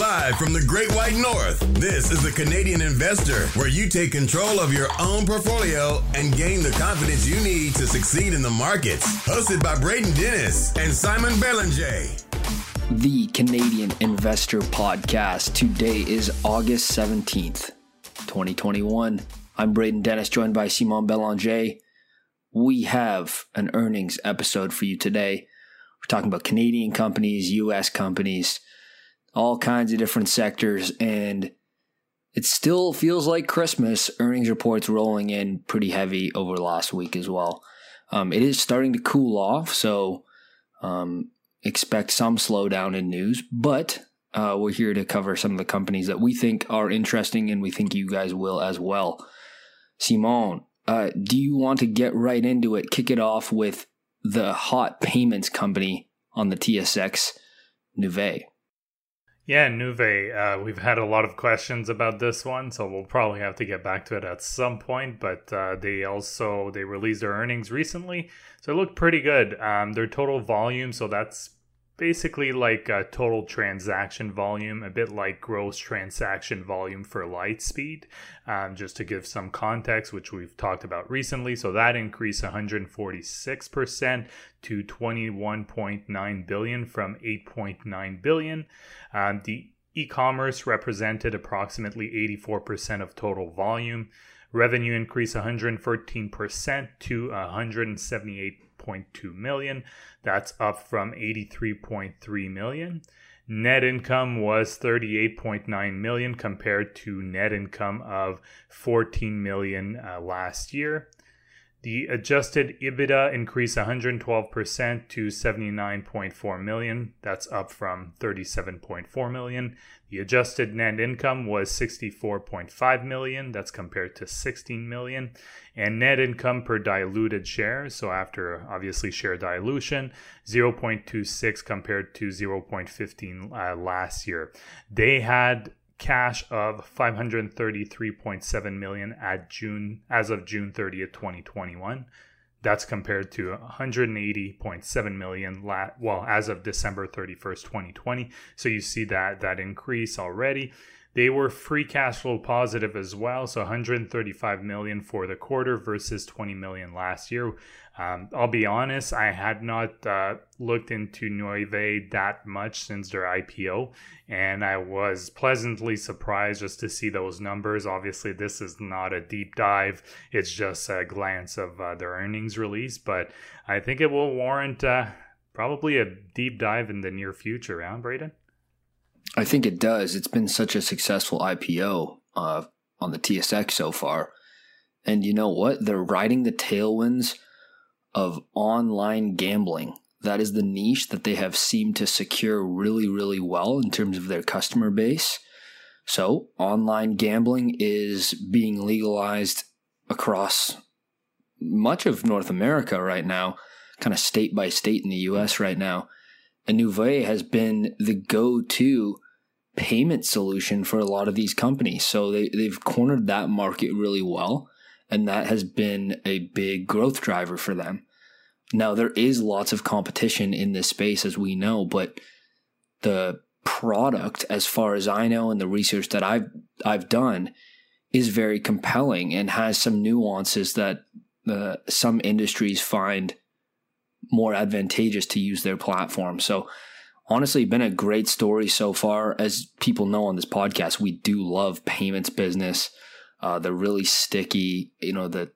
Live from the Great White North, this is the Canadian Investor, where you take control of your own portfolio and gain the confidence you need to succeed in the markets. Hosted by Braden Dennis and Simon Belanger. The Canadian Investor Podcast. Today is August 17th, 2021. I'm Braden Dennis, joined by Simon Belanger. We have an earnings episode for you today. We're talking about Canadian companies, US companies all kinds of different sectors, and it still feels like Christmas. Earnings reports rolling in pretty heavy over last week as well. Um, it is starting to cool off, so um, expect some slowdown in news, but uh, we're here to cover some of the companies that we think are interesting and we think you guys will as well. Simon, uh, do you want to get right into it? Kick it off with the hot payments company on the TSX, Nuvei. Yeah, Nuvei, Uh, we've had a lot of questions about this one, so we'll probably have to get back to it at some point. But uh, they also they released their earnings recently, so it looked pretty good. Um, their total volume, so that's basically like a total transaction volume, a bit like gross transaction volume for Lightspeed, um, just to give some context, which we've talked about recently. So that increased 146% to 21.9 billion from 8.9 billion. Um, the e-commerce represented approximately 84% of total volume. Revenue increased 113% to 178 83.2 million. That's up from 83.3 million. Net income was 38.9 million compared to net income of 14 million uh, last year. The adjusted EBITDA increased 112% to 79.4 million. That's up from 37.4 million. The adjusted net income was 64.5 million. That's compared to 16 million. And net income per diluted share, so after obviously share dilution, 0.26 compared to 0.15 uh, last year. They had cash of 533.7 million at June as of June 30th, 2021. That's compared to 180.7 million la- well as of December 31st, 2020. So you see that that increase already. They were free cash flow positive as well, so 135 million for the quarter versus 20 million last year. Um, I'll be honest, I had not uh, looked into Nuvei that much since their IPO, and I was pleasantly surprised just to see those numbers. Obviously, this is not a deep dive; it's just a glance of uh, their earnings release, but I think it will warrant uh, probably a deep dive in the near future. Huh, Braden? I think it does. It's been such a successful IPO uh, on the TSX so far. And you know what? They're riding the tailwinds of online gambling. That is the niche that they have seemed to secure really, really well in terms of their customer base. So, online gambling is being legalized across much of North America right now, kind of state by state in the US right now. Nuvei has been the go-to payment solution for a lot of these companies. So they, they've cornered that market really well, and that has been a big growth driver for them. Now there is lots of competition in this space, as we know, but the product, as far as I know, and the research that I've I've done, is very compelling and has some nuances that uh, some industries find more advantageous to use their platform. So honestly been a great story so far. As people know on this podcast, we do love payments business. Uh, the really sticky, you know, the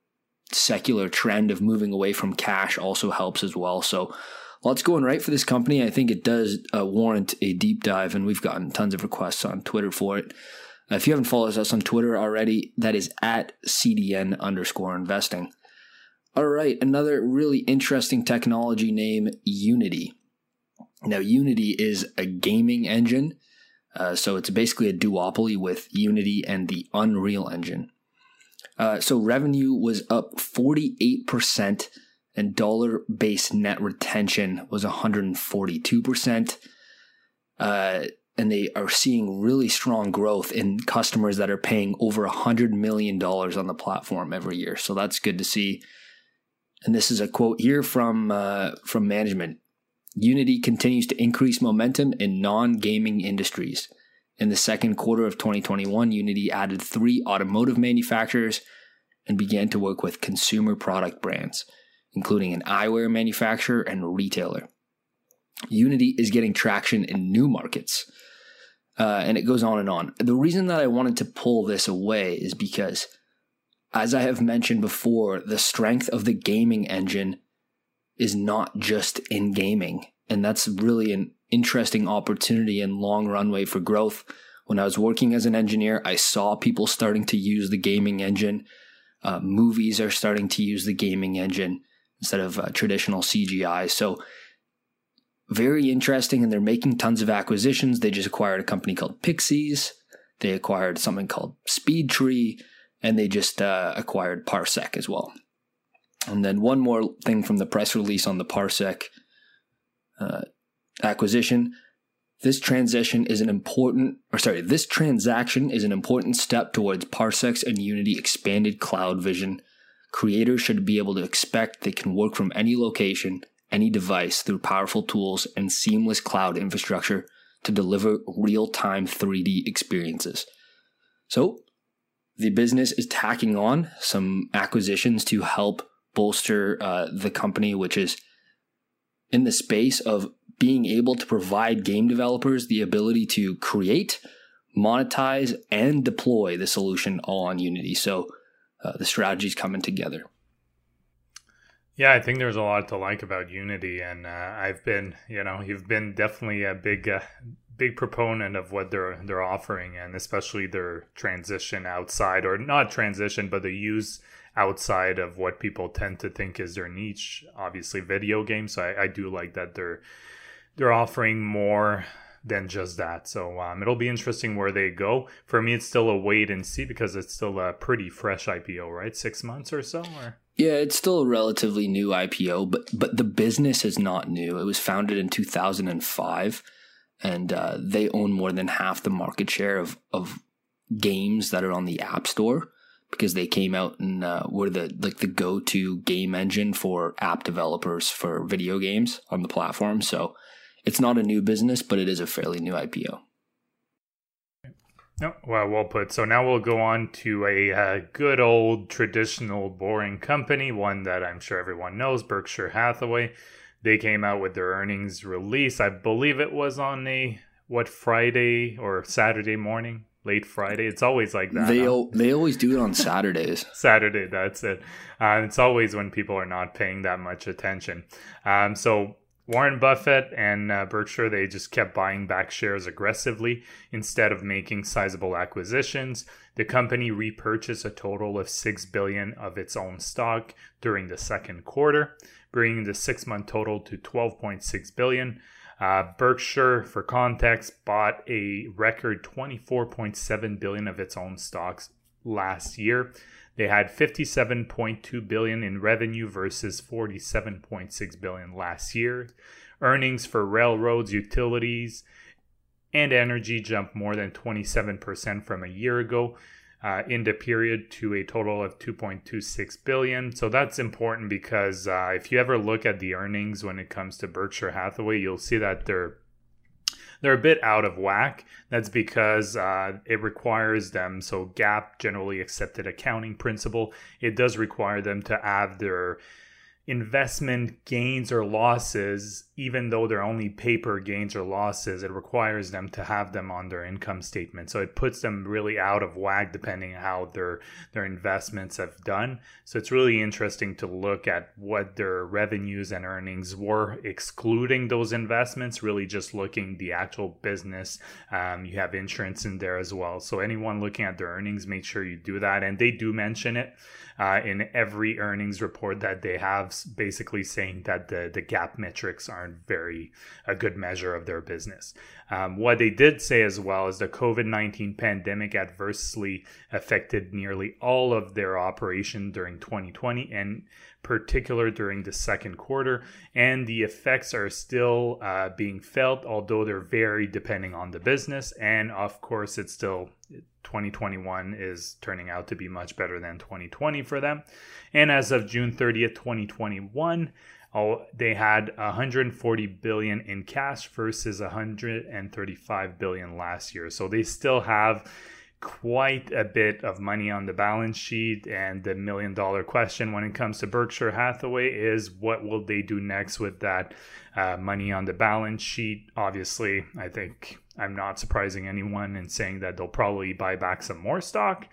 secular trend of moving away from cash also helps as well. So lots going right for this company. I think it does uh, warrant a deep dive, and we've gotten tons of requests on Twitter for it. If you haven't followed us on Twitter already, that is at CDN underscore investing. All right, another really interesting technology name, Unity. Now, Unity is a gaming engine, uh, so it's basically a duopoly with Unity and the Unreal Engine. Uh, so revenue was up 48%, and dollar based net retention was 142%. Uh, and they are seeing really strong growth in customers that are paying over $100 million on the platform every year. So that's good to see and this is a quote here from uh, from management. Unity continues to increase momentum in non-gaming industries. In the second quarter of 2021, Unity added three automotive manufacturers and began to work with consumer product brands, including an eyewear manufacturer and retailer. Unity is getting traction in new markets. Uh, and it goes on and on. The reason that I wanted to pull this away is because, as I have mentioned before, the strength of the gaming engine is not just in gaming. And that's really an interesting opportunity and long runway for growth. When I was working as an engineer, I saw people starting to use the gaming engine. Uh, movies are starting to use the gaming engine instead of uh, traditional CGI. So, very interesting. And they're making tons of acquisitions. They just acquired a company called Pixyz. They acquired something called SpeedTree, and they just uh, acquired Parsec as well. And then one more thing from the press release on the Parsec uh, acquisition. This transition is an important, or sorry, this transaction is an important step towards Parsec's and Unity expanded cloud vision. Creators should be able to expect they can work from any location, any device through powerful tools and seamless cloud infrastructure to deliver real time 3D experiences. So, the business is tacking on some acquisitions to help bolster uh, the company, which is in the space of being able to provide game developers the ability to create, monetize, and deploy the solution all on Unity. So uh, the strategy's coming together. Yeah, I think there's a lot to like about Unity, and uh, I've been, you know, you've been definitely a big, uh, big proponent of what they're they're offering, and especially their transition outside, or not transition, but the use outside of what people tend to think is their niche. Obviously, video games. So I, I do like that they're they're offering more than just that. So um, it'll be interesting where they go. For me, it's still a wait and see because it's still a pretty fresh IPO, right? Six months or so. Or? Yeah, it's still a relatively new IPO, but but the business is not new. It was founded in 2005, and uh, they own more than half the market share of of games that are on the App Store because they came out and uh, were the like the go to game engine for app developers for video games on the platform. So it's not a new business, but it is a fairly new IPO. No, well, well put. So now we'll go on to a uh, good old traditional boring company, one that I'm sure everyone knows, Berkshire Hathaway. They came out with their earnings release. I believe it was on a what Friday or Saturday morning late Friday. It's always like that. They huh? they always do it on Saturdays. Saturday, that's it. Uh, it's always when people are not paying that much attention. Um, so Warren Buffett and uh, Berkshire they just kept buying back shares aggressively instead of making sizable acquisitions. The company repurchased a total of 6 billion of its own stock during the second quarter, bringing the 6-month total to 12.6 billion. Uh, Berkshire, for context, bought a record 24.7 billion of its own stocks last year. They had 57.2 billion in revenue versus 47.6 billion last year. Earnings for railroads, utilities, and energy jumped more than 27% from a year ago uh, in the period to a total of 2.26 billion. So that's important because uh, if you ever look at the earnings when it comes to Berkshire Hathaway, you'll see that they're they're a bit out of whack. That's because uh, it requires them. So GAAP, generally accepted accounting principle, it does require them to have their investment gains or losses, even though they're only paper gains or losses, it requires them to have them on their income statement. So it puts them really out of whack depending how their their investments have done. So it's really interesting to look at what their revenues and earnings were, excluding those investments. Really, just looking the actual business. Um, you have insurance in there as well. So anyone looking at their earnings, make sure you do that, and they do mention it uh, in every earnings report that they have, basically saying that the, the GAAP metrics aren't very a good measure of their business. Um, what they did say as well is the COVID 19 pandemic adversely affected nearly all of their operation during 2020 and particular during the second quarter, and the effects are still uh, being felt, although they're very depending on the business. And of course, it's still 2021 is turning out to be much better than 2020 for them. And as of June 30th, 2021, oh, they had 140 billion in cash versus 135 billion last year. So they still have quite a bit of money on the balance sheet. And the million dollar question when it comes to Berkshire Hathaway is what will they do next with that uh, money on the balance sheet? Obviously, I think I'm not surprising anyone in saying that they'll probably buy back some more stock.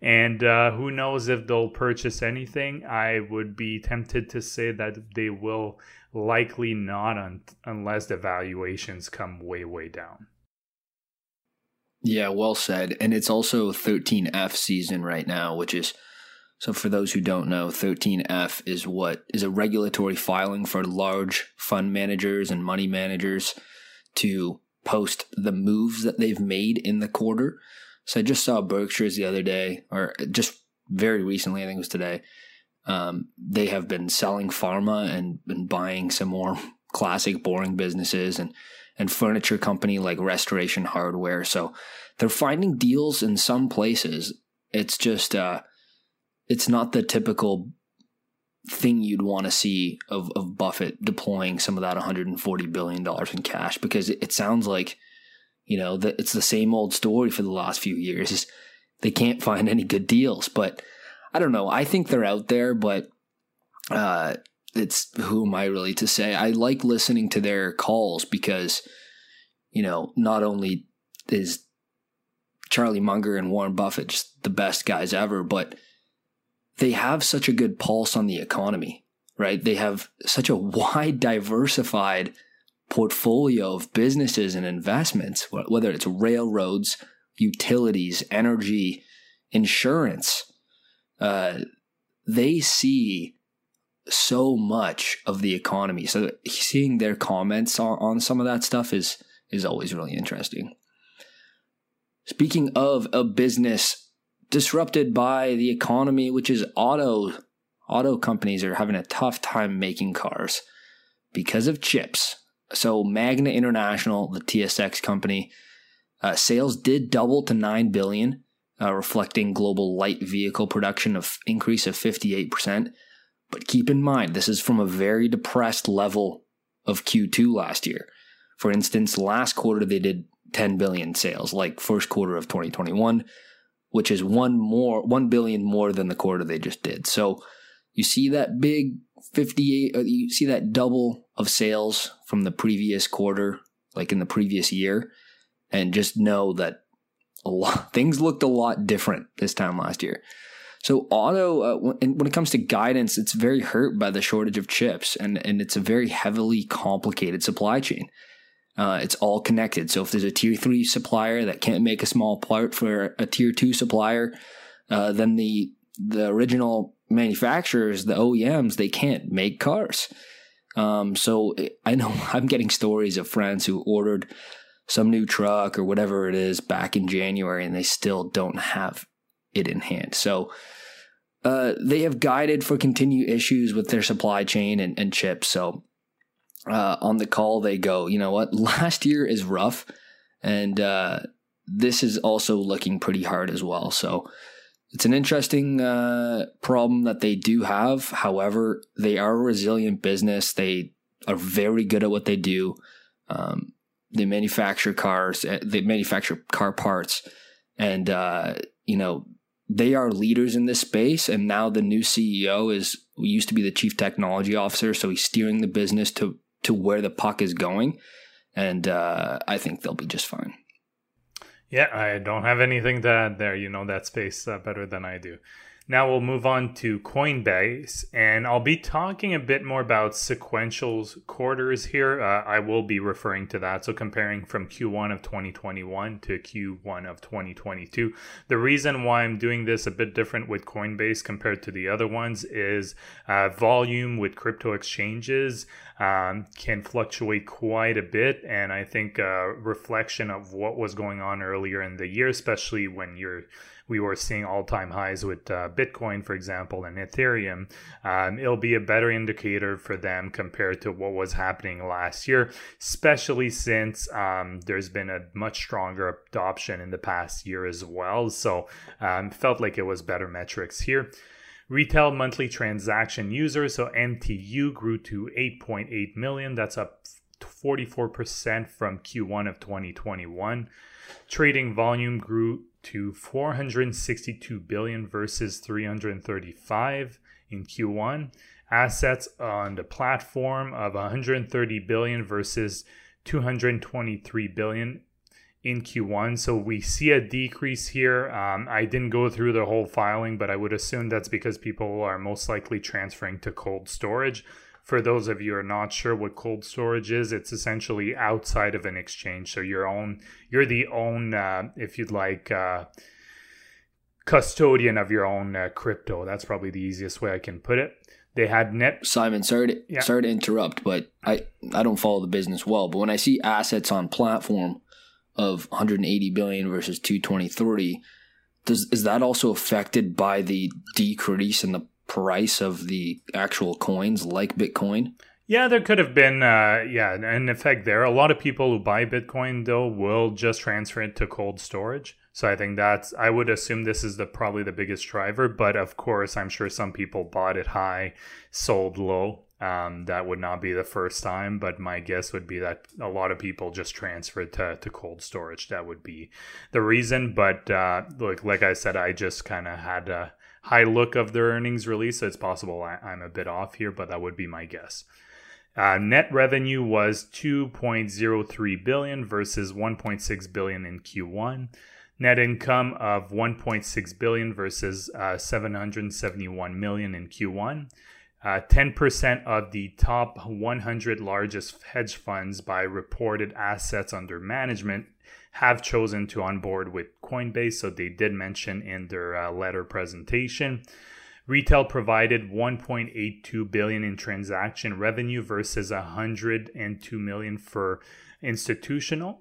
And uh, who knows if they'll purchase anything? I would be tempted to say that they will likely not un- unless the valuations come way, way down. Yeah, well said. And it's also 13F season right now, which is so for those who don't know, 13F is what is a regulatory filing for large fund managers and money managers to post the moves that they've made in the quarter. So I just saw Berkshire's the other day, or just very recently, I think it was today. Um, they have been selling pharma and, buying some more classic boring businesses and and furniture company like Restoration Hardware. So they're finding deals in some places. It's just uh, it's not the typical thing you'd want to see of, of Buffett deploying some of that 140 billion dollars in cash because it, it sounds like you know that it's the same old story for the last few years. They can't find any good deals, but I don't know. I think they're out there, but uh, it's who am I really to say? I like listening to their calls because you know not only is Charlie Munger and Warren Buffett just the best guys ever, but they have such a good pulse on the economy, right? They have such a wide, diversified portfolio of businesses and investments, whether it's railroads, utilities, energy, insurance. Uh, they see so much of the economy. So seeing their comments on, on some of that stuff is is always really interesting. Speaking of a business disrupted by the economy, which is auto auto companies are having a tough time making cars because of chips. So Magna International, the TSX company, uh, sales did double to nine billion, uh, reflecting global light vehicle production of increase of fifty eight percent. But keep in mind, this is from a very depressed level of Q2 last year. For instance, last quarter they did 10 billion sales, like first quarter of 2021 which is one more, one billion more than the quarter they just did. So you see that big 58, uh, you see that double of sales from the previous quarter, like in the previous year, and just know that a lot, things looked a lot different this time last year. So auto, uh, when, when it comes to guidance, it's very hurt by the shortage of chips, and and it's a very heavily complicated supply chain. Uh, it's all connected. So if there's a tier three supplier that can't make a small part for a tier two supplier, uh, then the the original manufacturers, the OEMs, they can't make cars. Um, so I know I'm getting stories of friends who ordered some new truck or whatever it is back in January, and they still don't have it in hand. So uh, they have guided for continued issues with their supply chain and, and chips. So uh, on the call, they go, you know what, last year is rough, and uh, this is also looking pretty hard as well. So it's an interesting uh, problem that they do have. However, they are a resilient business. They are very good at what they do. Um, they manufacture cars. Eh, they manufacture car parts, and uh, you know they are leaders in this space. And now the new CEO is used to be the chief technology officer, so he's steering the business to to where the puck is going, and uh, I think they'll be just fine. Yeah, I don't have anything to add there. You know that space uh, better than I do. Now we'll move on to Coinbase, and I'll be talking a bit more about sequential quarters here. Uh, I will be referring to that. So, comparing from Q1 of 2021 to Q1 of 2022. The reason why I'm doing this a bit different with Coinbase compared to the other ones is uh, volume with crypto exchanges um, can fluctuate quite a bit. And I think a reflection of what was going on earlier in the year, especially when you're we were seeing all-time highs with uh, Bitcoin, for example, and Ethereum. Um, it'll be a better indicator for them compared to what was happening last year, especially since um, there's been a much stronger adoption in the past year as well. So um, felt like it was better metrics here. Retail monthly transaction users, so MTU, grew to 8.8 million. That's up 44% from Q1 of 2021. Trading volume grew to 462 billion versus 335 in Q1. Assets on the platform of 130 billion versus 223 billion in Q1. So we see a decrease here. Um, I didn't go through the whole filing, but I would assume that's because people are most likely transferring to cold storage. For those of you who are not sure what cold storage is, it's essentially outside of an exchange. So your own, you're the own, uh, if you'd like, uh, custodian of your own uh, crypto. That's probably the easiest way I can put it. They had net. Simon, sorry to, yeah. sorry to interrupt, but I, I don't follow the business well. But when I see assets on platform, of 180 billion versus 223 does is that also affected by the decrease in the price of the actual coins like bitcoin yeah there could have been uh, yeah an effect there a lot of people who buy bitcoin though will just transfer it to cold storage so i think that's i would assume this is the probably the biggest driver but of course i'm sure some people bought it high sold low um, that would not be the first time, but my guess would be that a lot of people just transferred to, to cold storage. That would be the reason. But uh, look, like I said, I just kind of had a high look of their earnings release, so it's possible I, am a bit off here, but that would be my guess. Uh, net revenue was 2.03 billion versus 1.6 billion in Q1. Net income of 1.6 billion versus uh, 771 million in Q1. Uh, 10% of the top 100 largest hedge funds by reported assets under management have chosen to onboard with Coinbase, so they did mention in their uh, letter presentation. Retail provided 1.82 billion in transaction revenue versus 102 million for institutional.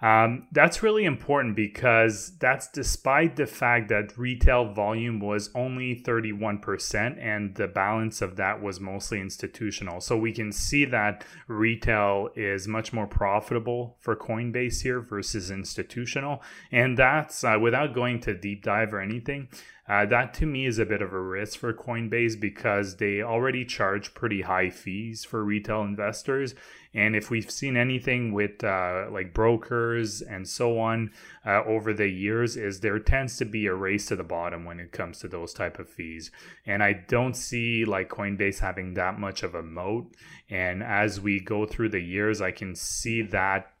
Um, that's really important because that's despite the fact that retail volume was only 31% and the balance of that was mostly institutional. So we can see that retail is much more profitable for Coinbase here versus institutional. And that's uh, without going to deep dive or anything. Uh, that to me is a bit of a risk for Coinbase because they already charge pretty high fees for retail investors. And if we've seen anything with uh, like brokers and so on uh, over the years, is there tends to be a race to the bottom when it comes to those type of fees. And I don't see like Coinbase having that much of a moat. And as we go through the years, I can see that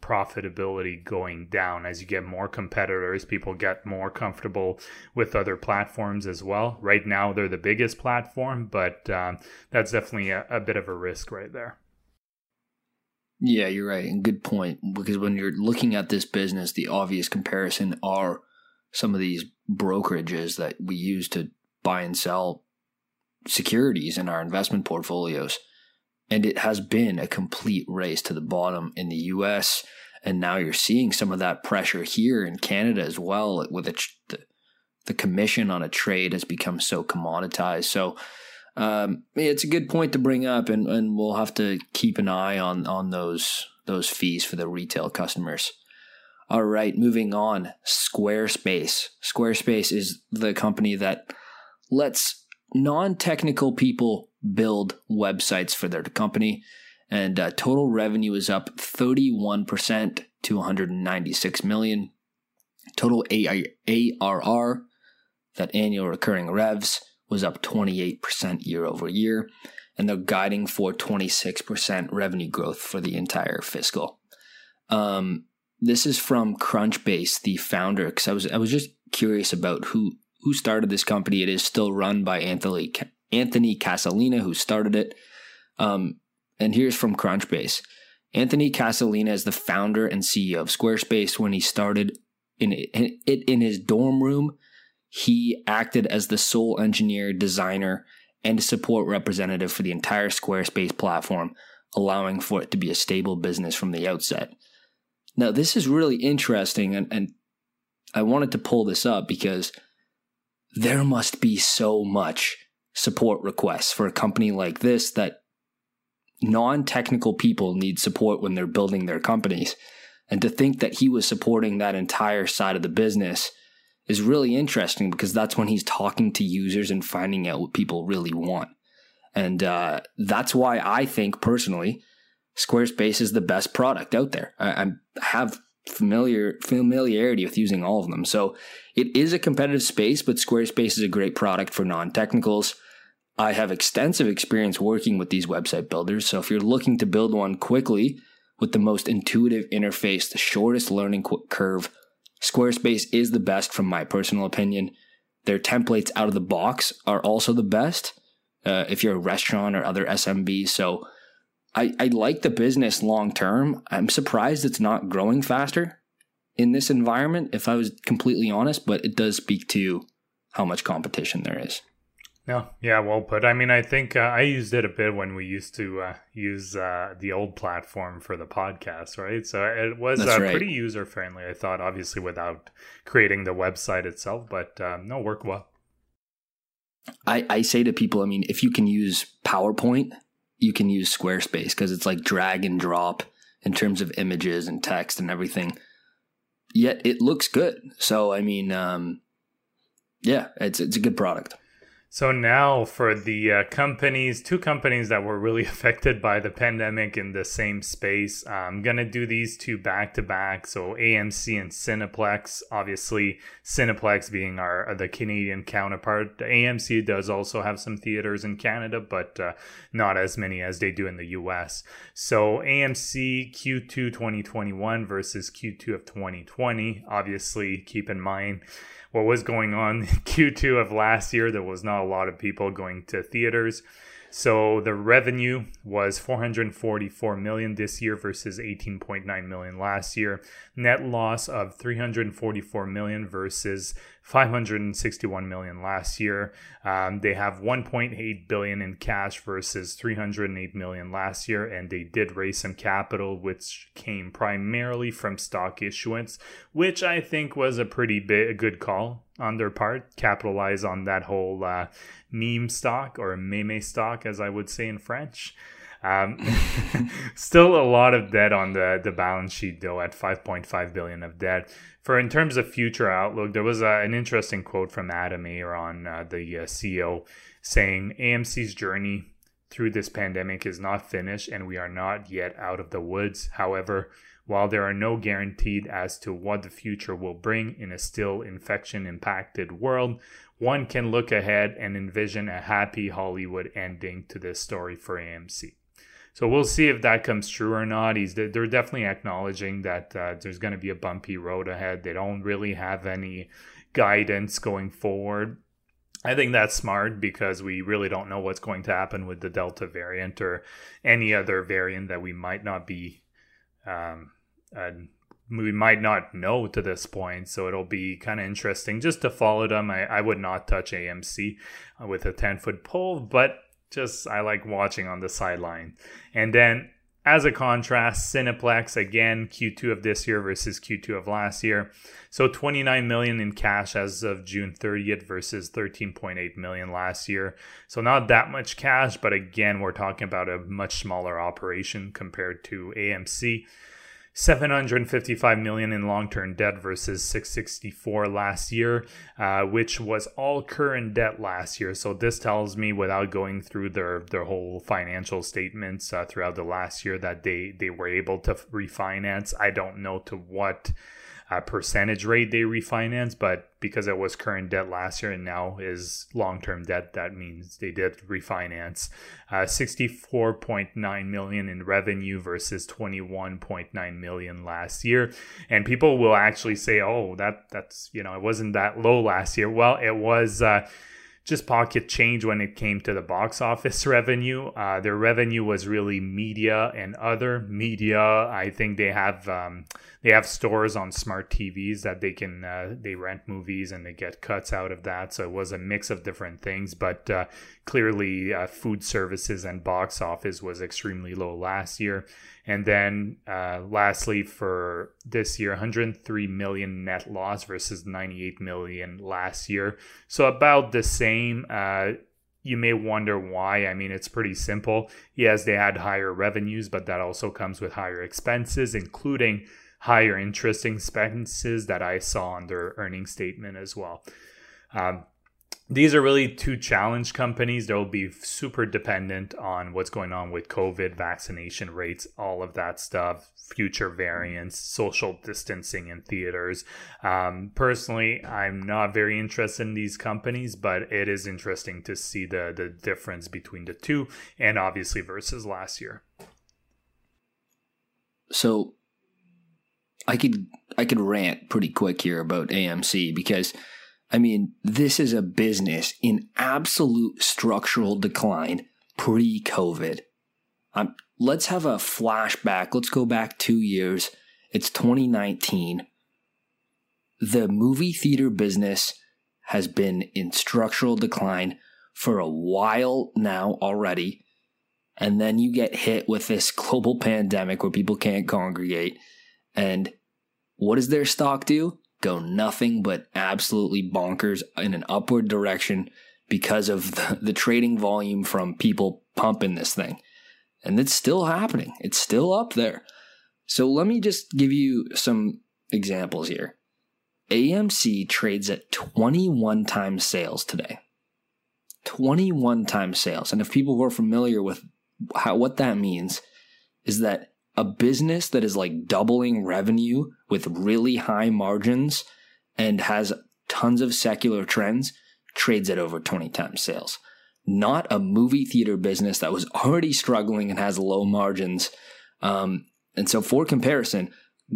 profitability going down as you get more competitors people get more comfortable with other platforms as well right now they're the biggest platform but um, that's definitely a, a bit of a risk right there yeah you're right and good point because when you're looking at this business the obvious comparison are some of these brokerages that we use to buy and sell securities in our investment portfolios and it has been a complete race to the bottom in the US. And now you're seeing some of that pressure here in Canada as well, with the, the commission on a trade has become so commoditized. So um, it's a good point to bring up, and, and we'll have to keep an eye on on those those fees for the retail customers. All right, moving on. Squarespace. Squarespace is the company that lets non technical people build websites for their company. And uh, total revenue is up 31% to 196 million. Total ARR, that annual recurring revs, was up 28% year over year. And they're guiding for 26% revenue growth for the entire fiscal. Um, this is from Crunchbase, the founder, because I was I was just curious about who who started this company. It is still run by Anthony Anthony Casalena, who started it. Um, and here's from Crunchbase. Anthony Casalena is the founder and CEO of Squarespace. When he started in it in, in his dorm room, he acted as the sole engineer, designer, and support representative for the entire Squarespace platform, allowing for it to be a stable business from the outset. Now, this is really interesting, and, and I wanted to pull this up because there must be so much support requests for a company like this that non technical people need support when they're building their companies. And to think that he was supporting that entire side of the business is really interesting because that's when he's talking to users and finding out what people really want. And uh, that's why I think personally, Squarespace is the best product out there. I, I have familiar familiarity with using all of them. So it is a competitive space, but Squarespace is a great product for non-technicals. I have extensive experience working with these website builders. So if you're looking to build one quickly with the most intuitive interface, the shortest learning curve, Squarespace is the best from my personal opinion. Their templates out of the box are also the best uh, if you're a restaurant or other SMB. So I, I like the business long term. I'm surprised it's not growing faster in this environment, if I was completely honest, but it does speak to how much competition there is. No, yeah, well put. I mean, I think uh, I used it a bit when we used to uh, use uh, the old platform for the podcast, right? So it was uh, right. pretty user friendly. I thought, obviously, without creating the website itself, but uh, no, work well. I, I say to people, I mean, if you can use PowerPoint, you can use Squarespace because it's like drag and drop in terms of images and text and everything. Yet it looks good. So I mean, um, yeah, it's it's a good product. So now for the uh, companies, two companies that were really affected by the pandemic in the same space, I'm gonna do these two back to back. So AMC and Cineplex. Obviously, Cineplex being our uh, the Canadian counterpart. AMC does also have some theaters in Canada, but uh, not as many as they do in the U.S. So AMC Q2 2021 versus Q2 of 2020. Obviously, keep in mind what was going on in Q2 of last year. There was not a lot of people going to theaters. So the revenue was 444 million this year versus 18.9 million last year. Net loss of 344 million versus 561 million last year. Um, they have 1.8 billion in cash versus 308 million last year, and they did raise some capital, which came primarily from stock issuance, which I think was a pretty big, a good call on their part. Capitalize on that whole uh, meme stock or meme stock, as I would say in French. Um, still a lot of debt on the, the balance sheet though at 5.5 billion of debt. For in terms of future outlook, there was uh, an interesting quote from Adam Aron, uh, the uh, CEO, saying AMC's journey through this pandemic is not finished and we are not yet out of the woods. However, while there are no guaranteed as to what the future will bring in a still infection impacted world, one can look ahead and envision a happy Hollywood ending to this story for AMC. So we'll see if that comes true or not. He's they're definitely acknowledging that uh, there's going to be a bumpy road ahead. They don't really have any guidance going forward. I think that's smart because we really don't know what's going to happen with the Delta variant or any other variant that we might not be, um, uh, we might not know to this point. So it'll be kind of interesting just to follow them. I, I would not touch AMC with a 10 foot pole, but just I like watching on the sideline. And then as a contrast, Cineplex again Q2 of this year versus Q2 of last year. So 29 million in cash as of June 30th versus 13.8 million last year. So not that much cash, but again, we're talking about a much smaller operation compared to AMC. 755 million in long-term debt versus 664 last year, uh, which was all current debt last year. So this tells me, without going through their their whole financial statements uh, throughout the last year, that they they were able to refinance. I don't know to what uh, percentage rate they refinance, but because it was current debt last year and now is long term debt, that means they did refinance. Uh, 64.9 million in revenue versus 21.9 million last year. And people will actually say, oh, that that's, you know, it wasn't that low last year. Well, it was. Uh, just pocket change when it came to the box office revenue. Uh, their revenue was really media and other media. I think they have um, they have stores on smart TVs that they can uh, they rent movies and they get cuts out of that. So it was a mix of different things, but uh, clearly uh, food services and box office was extremely low last year. And then uh, lastly, for this year, 103 million net loss versus 98 million last year. So about the same. Uh, you may wonder why. I mean, it's pretty simple. Yes, they had higher revenues, but that also comes with higher expenses, including higher interest expenses that I saw on their earnings statement as well. Um, these are really two challenge companies that will be super dependent on what's going on with COVID, vaccination rates, all of that stuff, future variants, social distancing in theaters. Um, personally, I'm not very interested in these companies, but it is interesting to see the, the difference between the two and obviously versus last year. So I could I could rant pretty quick here about AMC because I mean, this is a business in absolute structural decline pre COVID. Um, let's have a flashback. Let's go back two years. It's 2019. The movie theater business has been in structural decline for a while now already. And then you get hit with this global pandemic where people can't congregate. And what does their stock do? go nothing but absolutely bonkers in an upward direction because of the, the trading volume from people pumping this thing. And it's still happening, it's still up there. So let me just give you some examples here. AMC trades at 21 times sales today. 21 times sales. And if people were familiar with how what that means is that a business that is like doubling revenue with really high margins and has tons of secular trends trades at over 20 times sales. Not a movie theater business that was already struggling and has low margins. Um, and so, for comparison,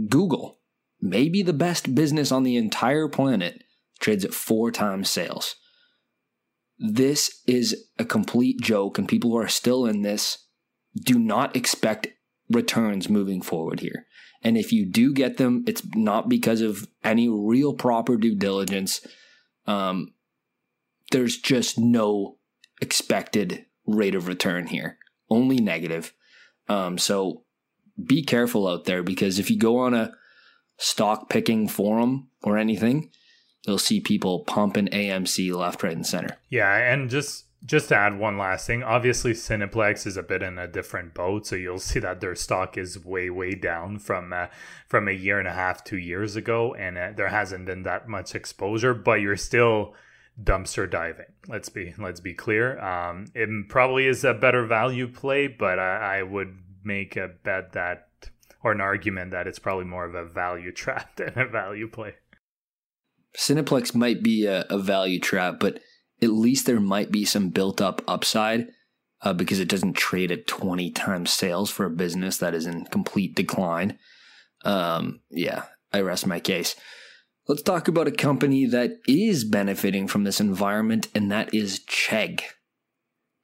Google, maybe the best business on the entire planet, trades at four times sales. This is a complete joke, and people who are still in this do not expect returns moving forward here. And if you do get them, it's not because of any real proper due diligence. Um, there's just no expected rate of return here, only negative. Um, so be careful out there because if you go on a stock picking forum or anything, you'll see people pumping AMC left, right, and center. Yeah, and just just to add one last thing, obviously Cineplex is a bit in a different boat, so you'll see that their stock is way way down from uh, from a year and a half, two years ago, and uh, there hasn't been that much exposure. But you're still dumpster diving. Let's be let's be clear. Um, it probably is a better value play, but I, I would make a bet that or an argument that it's probably more of a value trap than a value play. Cineplex might be a, a value trap, but at least there might be some built up upside uh, because it doesn't trade at 20 times sales for a business that is in complete decline. Um, yeah, I rest my case. Let's talk about a company that is benefiting from this environment, and that is Chegg.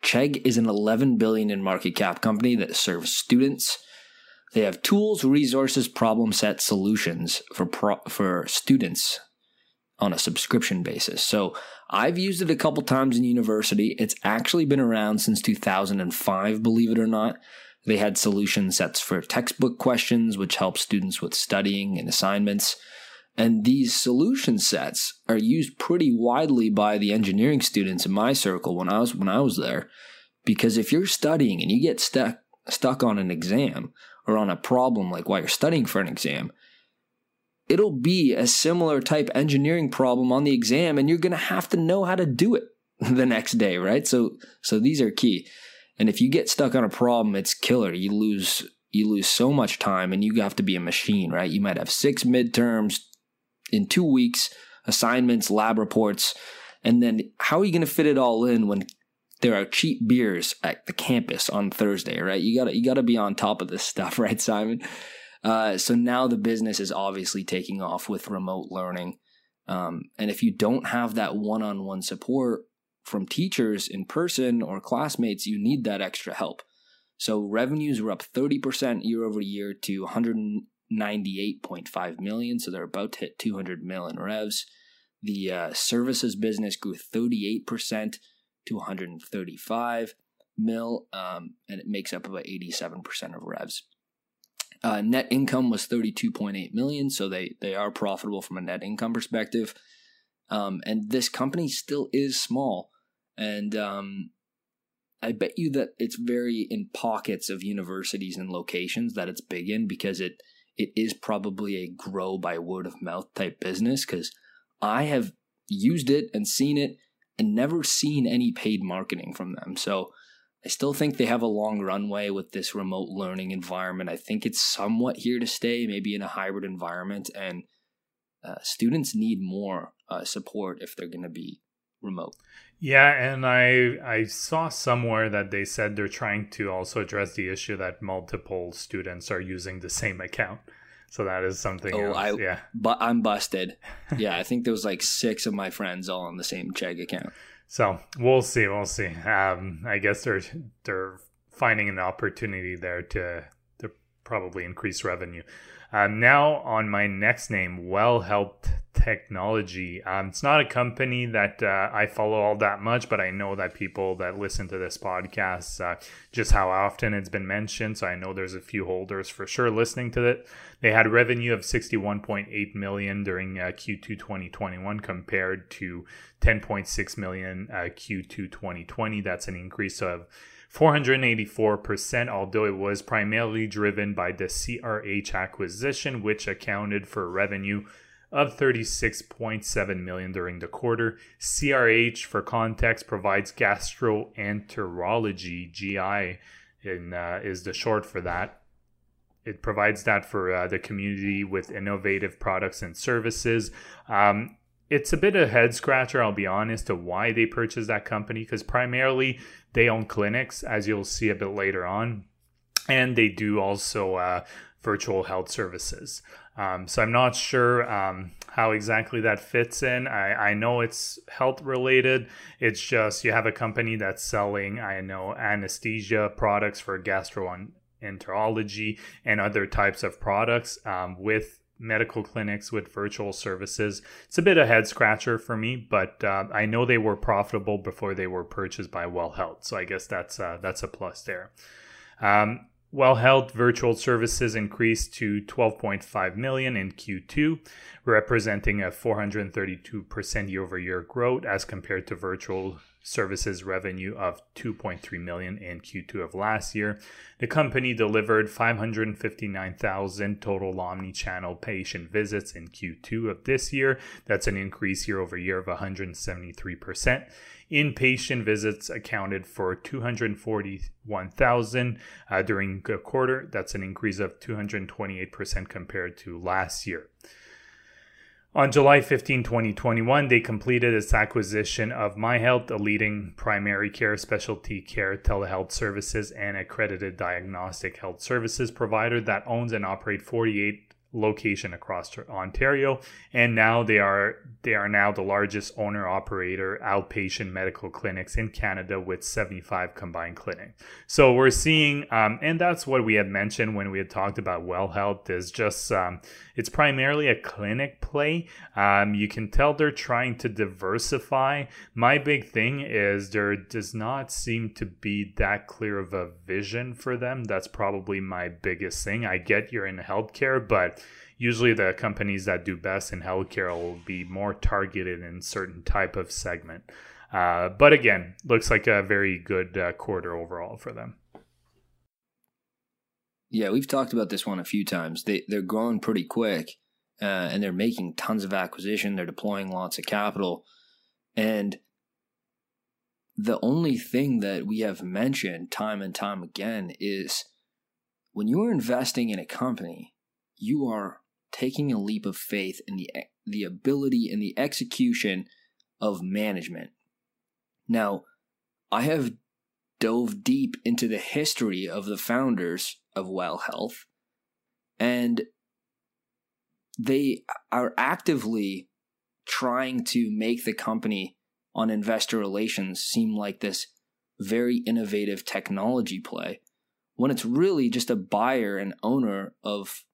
Chegg is an 11 billion in market cap company that serves students. They have tools, resources, problem set solutions for pro- for students on a subscription basis. So I've used it a couple times in university. It's actually been around since 2005, believe it or not. They had solution sets for textbook questions, which help students with studying and assignments. And these solution sets are used pretty widely by the engineering students in my circle when I was when I was there. Because if you're studying and you get stuck stuck on an exam or on a problem like while you're studying for an exam, it'll be a similar type engineering problem on the exam and you're going to have to know how to do it the next day right so so these are key and if you get stuck on a problem it's killer you lose you lose so much time and you have to be a machine right you might have six midterms in 2 weeks assignments lab reports and then how are you going to fit it all in when there are cheap beers at the campus on Thursday, right? You gotta you gotta be on top of this stuff, right, Simon? Uh, so now the business is obviously taking off with remote learning. Um, and if you don't have that one on one support from teachers in person or classmates, you need that extra help. So revenues were up 30% year over year to 198.5 million. So they're about to hit 200 million revs. The uh, services business grew 38% to 135 mil, um, and it makes up about 87% of revs. Uh, net income was 32.8 million, so they they are profitable from a net income perspective. Um, and this company still is small, and um, I bet you that it's very in pockets of universities and locations that it's big in because it it is probably a grow by word of mouth type business because I have used it and seen it and never seen any paid marketing from them. So I still think they have a long runway with this remote learning environment. I think it's somewhat here to stay, maybe in a hybrid environment, and uh, students need more uh, support if they're going to be remote. Yeah, and I I saw somewhere that they said they're trying to also address the issue that multiple students are using the same account. So that is something. Oh, else. I yeah, but I'm busted. yeah, I think there was like six of my friends all on the same Chegg account. So we'll see. We'll see. Um, I guess they're they're finding an opportunity there to to probably increase revenue. Um, now on my next name, Well Health Technology. Um, it's not a company that uh, I follow all that much, but I know that people that listen to this podcast, uh, just how often it's been mentioned. So I know there's a few holders for sure listening to it. They had revenue of 61.8 million during uh, Q2 2021 compared to 10.6 million uh, Q2 2020. That's an increase of 484%, although it was primarily driven by the CRH acquisition, which accounted for revenue of 36.7 million during the quarter. CRH, for context, provides gastroenterology (GI), in, uh, is the short for that. It provides that for uh, the community with innovative products and services. Um, it's a bit of a head scratcher, I'll be honest, to why they purchased that company because primarily they own clinics, as you'll see a bit later on, and they do also uh, virtual health services. Um, so I'm not sure um, how exactly that fits in. I, I know it's health related. It's just you have a company that's selling, I know, anesthesia products for gastroenterology and other types of products um, with medical clinics with virtual services. It's a bit a head scratcher for me, but uh, I know they were profitable before they were purchased by Well Health, so I guess that's uh, that's a plus there. Um, well Health virtual services increased to 12.5 million in Q2, representing a 432% year-over-year growth as compared to virtual services revenue of 2.3 million in Q2 of last year. The company delivered 559,000 total omni-channel patient visits in Q2 of this year. That's an increase year over year of 173%. Inpatient visits accounted for 241,000 uh, during the quarter. That's an increase of 228% compared to last year. On July 15, 2021, they completed its acquisition of MyHealth, a leading primary care, specialty care, telehealth services, and accredited diagnostic health services provider that owns and operates 48 location across Ontario and now they are they are now the largest owner operator outpatient medical clinics in Canada with 75 combined clinics. So we're seeing um, and that's what we had mentioned when we had talked about well health is just um, it's primarily a clinic play. Um, you can tell they're trying to diversify. My big thing is there does not seem to be that clear of a vision for them. That's probably my biggest thing. I get you're in healthcare, but usually the companies that do best in healthcare will be more targeted in certain type of segment. Uh, but again, looks like a very good uh, quarter overall for them. Yeah, we've talked about this one a few times. They they're growing pretty quick, uh, and they're making tons of acquisition. They're deploying lots of capital, and the only thing that we have mentioned time and time again is when you are investing in a company, you are taking a leap of faith in the the ability and the execution of management. Now, I have dove deep into the history of the founders of Well Health, and they are actively trying to make the company on investor relations seem like this very innovative technology play when it's really just a buyer and owner of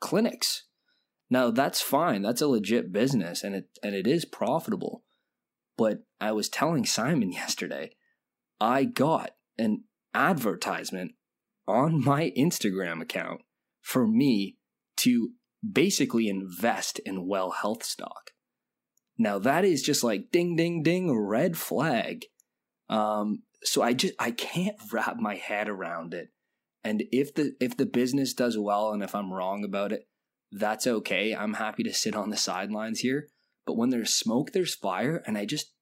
clinics. Now that's fine. That's a legit business and it and it is profitable. But I was telling Simon yesterday, I got an advertisement on my Instagram account for me to basically invest in well health stock. Now that is just like ding ding ding red flag. Um, so I just I can't wrap my head around it And if the if the business does well and if I'm wrong about it, that's okay. I'm happy to sit on the sidelines here. But when there's smoke, there's fire, and I just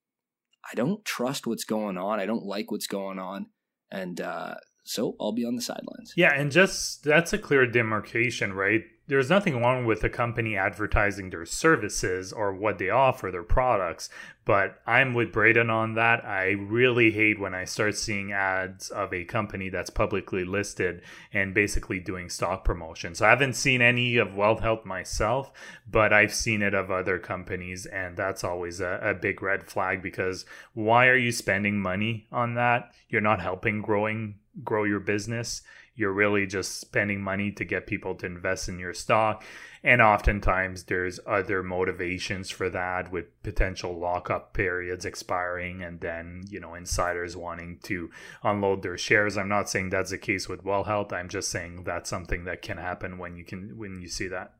I don't trust what's going on. I don't like what's going on, and uh, so I'll be on the sidelines. Yeah, and just that's a clear demarcation, right? There's nothing wrong with a company advertising their services or what they offer, their products. But I'm with Braden on that. I really hate when I start seeing ads of a company that's publicly listed and basically doing stock promotion. So I haven't seen any of Well Health myself, but I've seen it of other companies, and that's always a, a big red flag because why are you spending money on that? You're not helping growing grow your business. You're really just spending money to get people to invest in your stock. And oftentimes there's other motivations for that with potential lockup periods expiring and then, you know, insiders wanting to unload their shares. I'm not saying that's the case with Well Health. I'm just saying that's something that can happen when you can when you see that.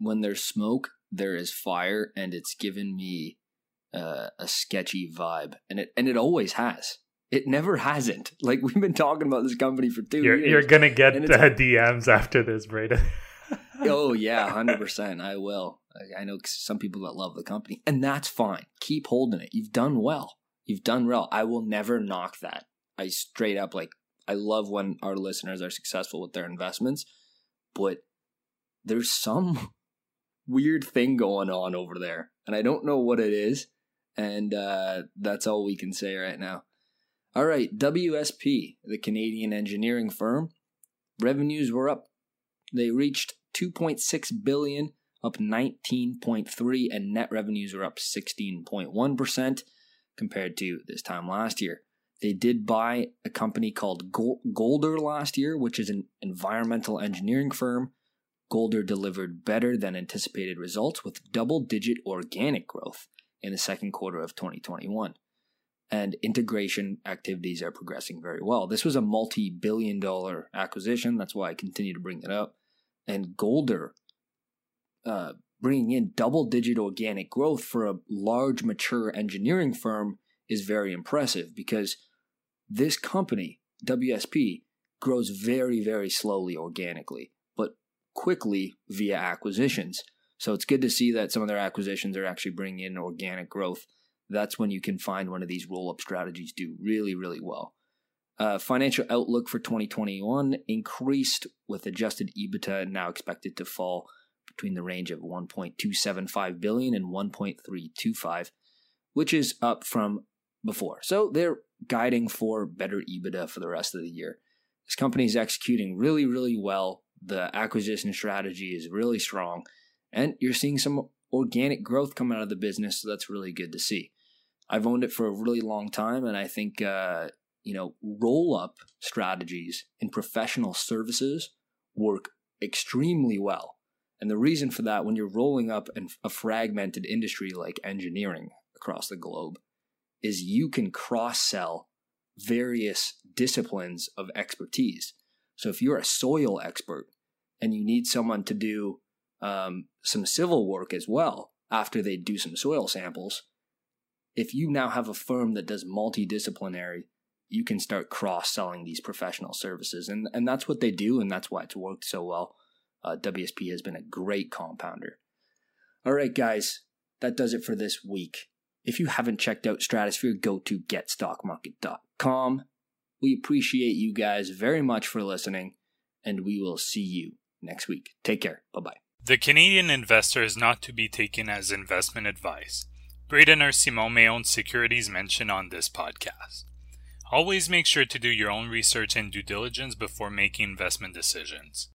When there's smoke, there is fire and it's given me uh, a sketchy vibe and it and it always has it never hasn't. Like we've been talking about this company for 2 you're, years. You're gonna get uh, DMs after this, Braden. oh yeah, hundred percent. I will. I know some people that love the company, and that's fine. Keep holding it. You've done well. You've done well. I will never knock that. I straight up like. I love when our listeners are successful with their investments, but there's some weird thing going on over there, and I don't know what it is. And uh, that's all we can say right now. All right, WSP, the Canadian engineering firm, revenues were up. They reached 2.6 billion, up 19.3 and net revenues were up 16.1% compared to this time last year. They did buy a company called Golder last year, which is an environmental engineering firm. Golder delivered better than anticipated results with double digit organic growth in the second quarter of 2021 and integration activities are progressing very well. This was a multi billion dollar acquisition. That's why I continue to bring it up. And Golder uh, bringing in double digit organic growth for a large, mature engineering firm is very impressive because this company, WSP, grows very, very slowly organically, but quickly via acquisitions. So it's good to see that some of their acquisitions are actually bringing in organic growth that's when you can find one of these roll up strategies do really, really well. Uh, financial outlook for 2021 increased with adjusted EBITDA now expected to fall between the range of 1.275 billion and 1.325, which is up from before. So they're guiding for better EBITDA for the rest of the year. This company is executing really, really well. The acquisition strategy is really strong, and you're seeing some organic growth come out of the business, so that's really good to see. I've owned it for a really long time, and I think uh, you know roll up strategies in professional services work extremely well. And the reason for that, when you're rolling up a fragmented industry like engineering across the globe, is you can cross sell various disciplines of expertise. So if you're a soil expert and you need someone to do um, some civil work as well after they do some soil samples, if you now have a firm that does multidisciplinary, you can start cross selling these professional services. And, and that's what they do, and that's why it's worked so well. Uh, WSP has been a great compounder. All right, guys, that does it for this week. If you haven't checked out Stratosphere, go to getstockmarket.com. We appreciate you guys very much for listening, and we will see you next week. Take care. Bye bye. The Canadian investor is not to be taken as investment advice. Braden or Simon may own securities mentioned on this podcast. Always make sure to do your own research and due diligence before making investment decisions.